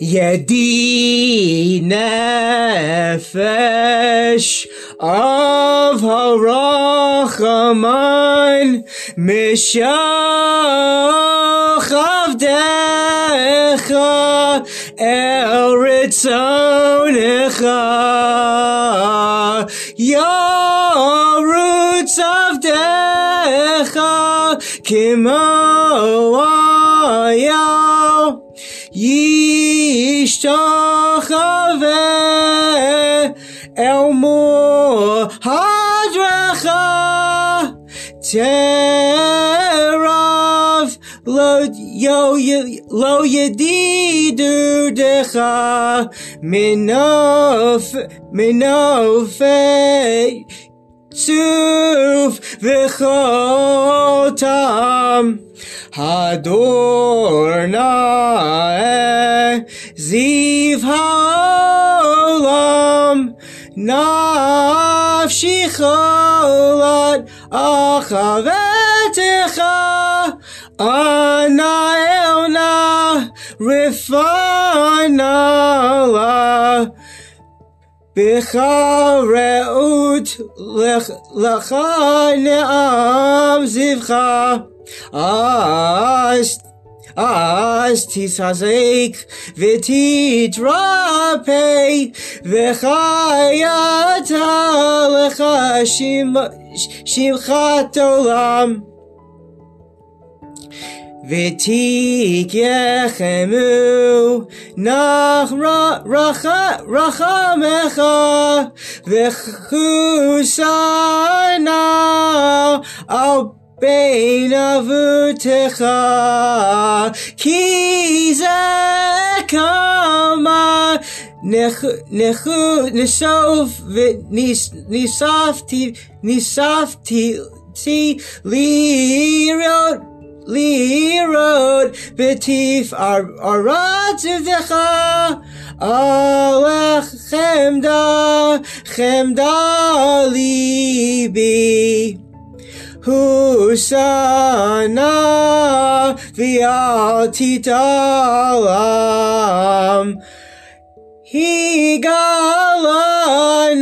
Yedid nefesh of harachaman mishach avdecha el ritzonecha yarutz avdecha kimo ayah Yishtachave Elmo Hadracha Terav Lo Lo Yedidu Decha Minof Minofe Tuf V'chotam Hadorna Ziv Haolam Nafshi Cholat Achavetecha Ana Elna בך רעות לך לעם זבך. אז אז ותתרפא וחיית לך שמחת עולם. olam v'tikechemu nach rachamecha v'chusana al בין אבותיך, כי זה כמה נסוף ונספתי, נספתי לראות lirod v'tif aratzecha alech chemda chemda libi. Husana v'altitalam Higala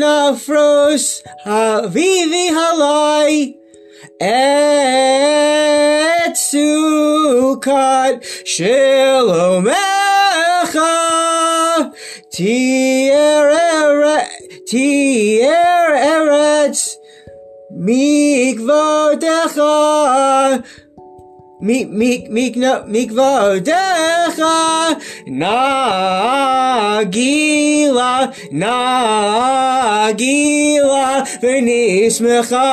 nafros havivi halai. Et sukat shilomecha. Tier eretz. Mikvodecha Mikvodecha Nagila Nagila V'nismecha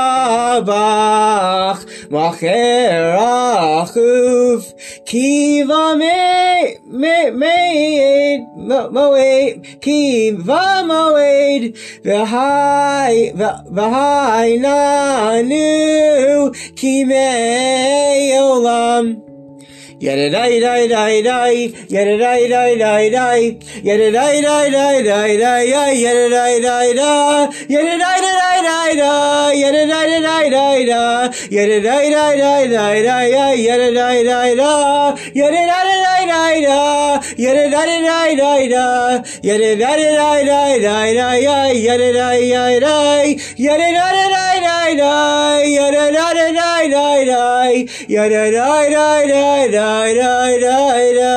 bach Macher achuf Kiva me me meid moed Kiva moed V'hai v'hai nanu Kimei olam Yada dai dai dai dai, yada dai dai dai dai, yada dai dai dai dai dai, yada dai dai da, yada dai dai dai da, yada dai dai dai da, yada dai dai dai dai da, yada dai dai da, yada dai dai dai da, yada dai dai dai da, yada dai dai dai dai da, yada dai dai dai dai dai da, yada dai dai dai dai, yada dai dai dai dai. die, die, die, die.